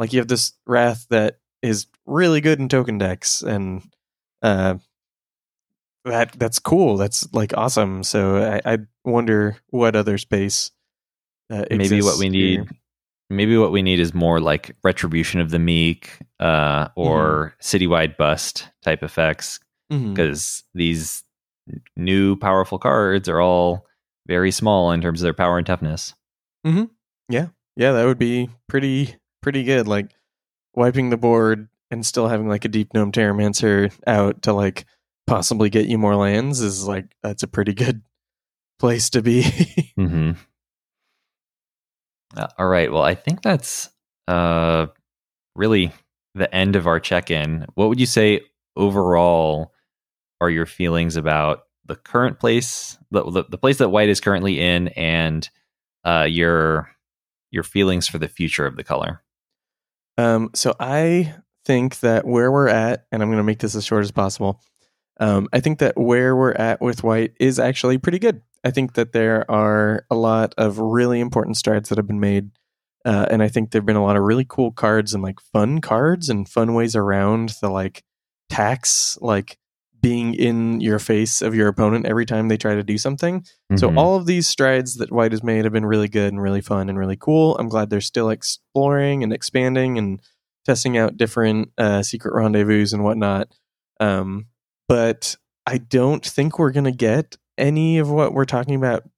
like you have this wrath that is really good in token decks and uh that that's cool. That's like awesome. So I, I wonder what other space. Uh, maybe what we need. Here. Maybe what we need is more like retribution of the meek, uh, or mm-hmm. citywide bust type effects, because mm-hmm. these new powerful cards are all very small in terms of their power and toughness. Mm-hmm. Yeah, yeah, that would be pretty pretty good. Like wiping the board and still having like a deep gnome Terramancer out to like possibly get you more lands is like that's a pretty good place to be. mm-hmm. uh, all right. Well, I think that's uh, really the end of our check-in. What would you say overall are your feelings about the current place, the the, the place that white is currently in, and uh, your your feelings for the future of the color? Um, so I think that where we're at, and I'm going to make this as short as possible. Um, I think that where we're at with white is actually pretty good. I think that there are a lot of really important strides that have been made. Uh, and I think there have been a lot of really cool cards and like fun cards and fun ways around the like tax, like being in your face of your opponent every time they try to do something. Mm-hmm. So all of these strides that White has made have been really good and really fun and really cool. I'm glad they're still exploring and expanding and testing out different uh, secret rendezvous and whatnot. Um, but I don't think we're going to get any of what we're talking about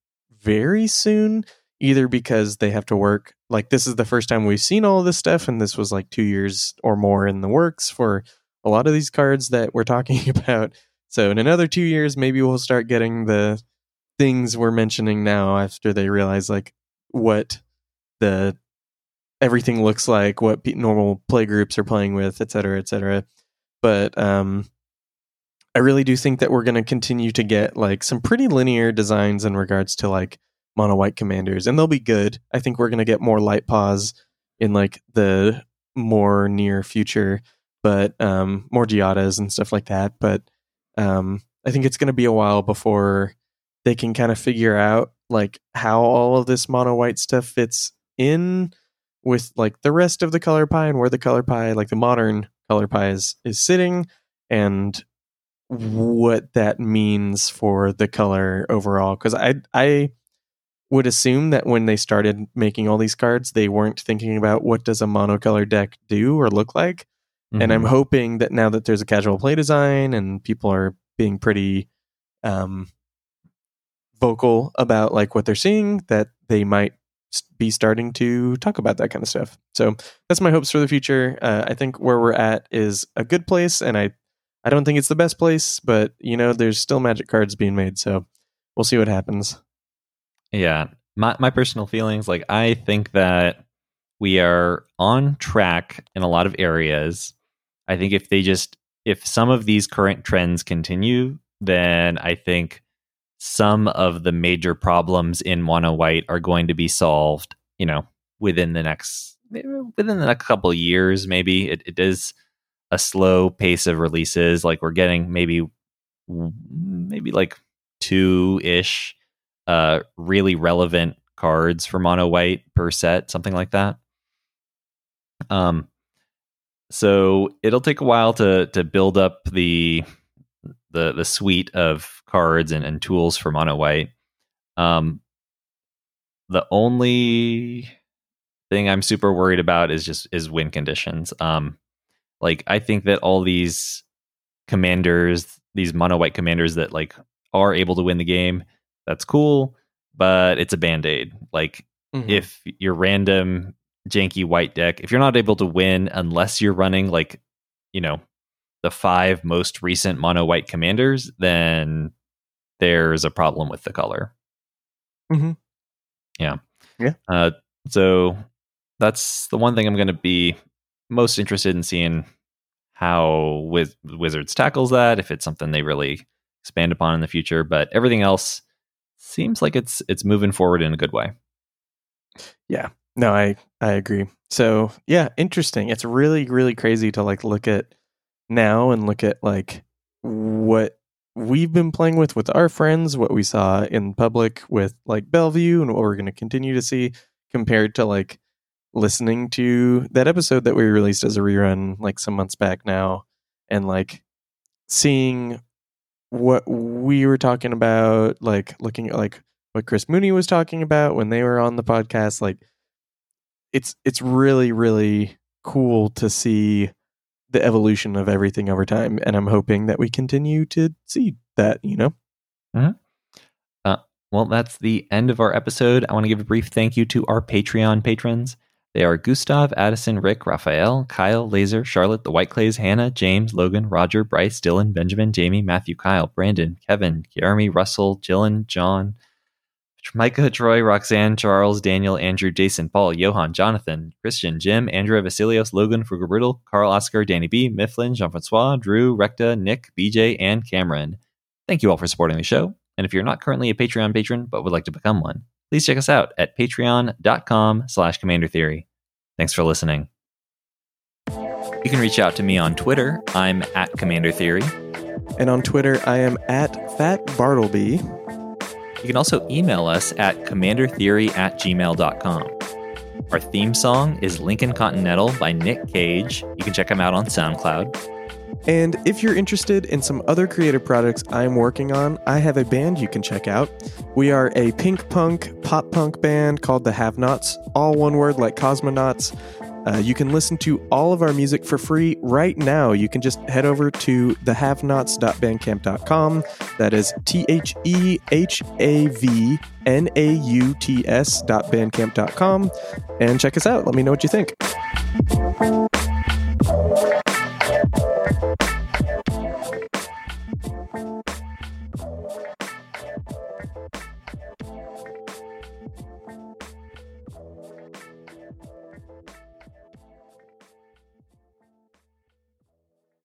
very soon, either because they have to work. Like, this is the first time we've seen all this stuff, and this was like two years or more in the works for a lot of these cards that we're talking about. So, in another two years, maybe we'll start getting the things we're mentioning now after they realize like what the everything looks like, what normal play groups are playing with, et cetera, et cetera. But um, I really do think that we're going to continue to get like some pretty linear designs in regards to like mono white commanders, and they'll be good. I think we're going to get more light paws in like the more near future, but um, more Giadas and stuff like that. But um, I think it's going to be a while before they can kind of figure out like how all of this mono white stuff fits in with like the rest of the color pie and where the color pie, like the modern color pie, is is sitting and what that means for the color overall. Because I I would assume that when they started making all these cards, they weren't thinking about what does a monocolor deck do or look like. Mm-hmm. And I'm mm-hmm. hoping that now that there's a casual play design and people are being pretty um, vocal about like what they're seeing, that they might be starting to talk about that kind of stuff. So that's my hopes for the future. Uh, I think where we're at is a good place, and I I don't think it's the best place, but you know, there's still magic cards being made, so we'll see what happens. Yeah, my my personal feelings, like I think that we are on track in a lot of areas. I think if they just if some of these current trends continue, then I think some of the major problems in mono white are going to be solved, you know, within the next within the next couple of years maybe. It, it is a slow pace of releases like we're getting maybe maybe like two-ish uh really relevant cards for mono white per set, something like that. Um so it'll take a while to to build up the the the suite of cards and, and tools for mono white. Um, the only thing I'm super worried about is just is win conditions. Um, like I think that all these commanders, these mono white commanders that like are able to win the game, that's cool, but it's a band aid. Like mm-hmm. if your random janky white deck, if you're not able to win unless you're running like, you know, the five most recent mono white commanders, then there's a problem with the color. Mm-hmm. Yeah. Yeah. Uh, so that's the one thing I'm going to be most interested in seeing how Wiz- Wizards tackles that, if it's something they really expand upon in the future. But everything else seems like it's it's moving forward in a good way. Yeah. No, I I agree. So yeah, interesting. It's really really crazy to like look at now and look at like what we've been playing with with our friends, what we saw in public with like Bellevue, and what we're going to continue to see compared to like listening to that episode that we released as a rerun like some months back now, and like seeing what we were talking about, like looking at like what Chris Mooney was talking about when they were on the podcast, like it's it's really really cool to see the evolution of everything over time. And I'm hoping that we continue to see that, you know? Mm-hmm. Uh, well, that's the end of our episode. I want to give a brief thank you to our Patreon patrons. They are Gustav, Addison, Rick, Raphael, Kyle, Laser, Charlotte, the White Clays, Hannah, James, Logan, Roger, Bryce, Dylan, Benjamin, Jamie, Matthew, Kyle, Brandon, Kevin, Jeremy, Russell, Jillian, John, Micah, Troy, Roxanne, Charles, Daniel, Andrew, Jason, Paul, Johan, Jonathan, Christian, Jim, Andrea, Vasilios, Logan, Fugabriddle, Carl, Oscar, Danny B, Mifflin, Jean Francois, Drew, Recta, Nick, BJ, and Cameron. Thank you all for supporting the show. And if you're not currently a Patreon patron but would like to become one, please check us out at patreon.com slash commander theory. Thanks for listening. You can reach out to me on Twitter. I'm at Commander Theory. And on Twitter, I am at Fat Bartleby. You can also email us at commandertheory at gmail.com. Our theme song is Lincoln Continental by Nick Cage. You can check him out on SoundCloud. And if you're interested in some other creative projects I'm working on, I have a band you can check out. We are a pink punk, pop punk band called the Havnauts, all one word like cosmonauts. Uh, you can listen to all of our music for free right now. You can just head over to thehavnauts.bandcamp.com. That is T H E H A V N A U T S.bandcamp.com and check us out. Let me know what you think.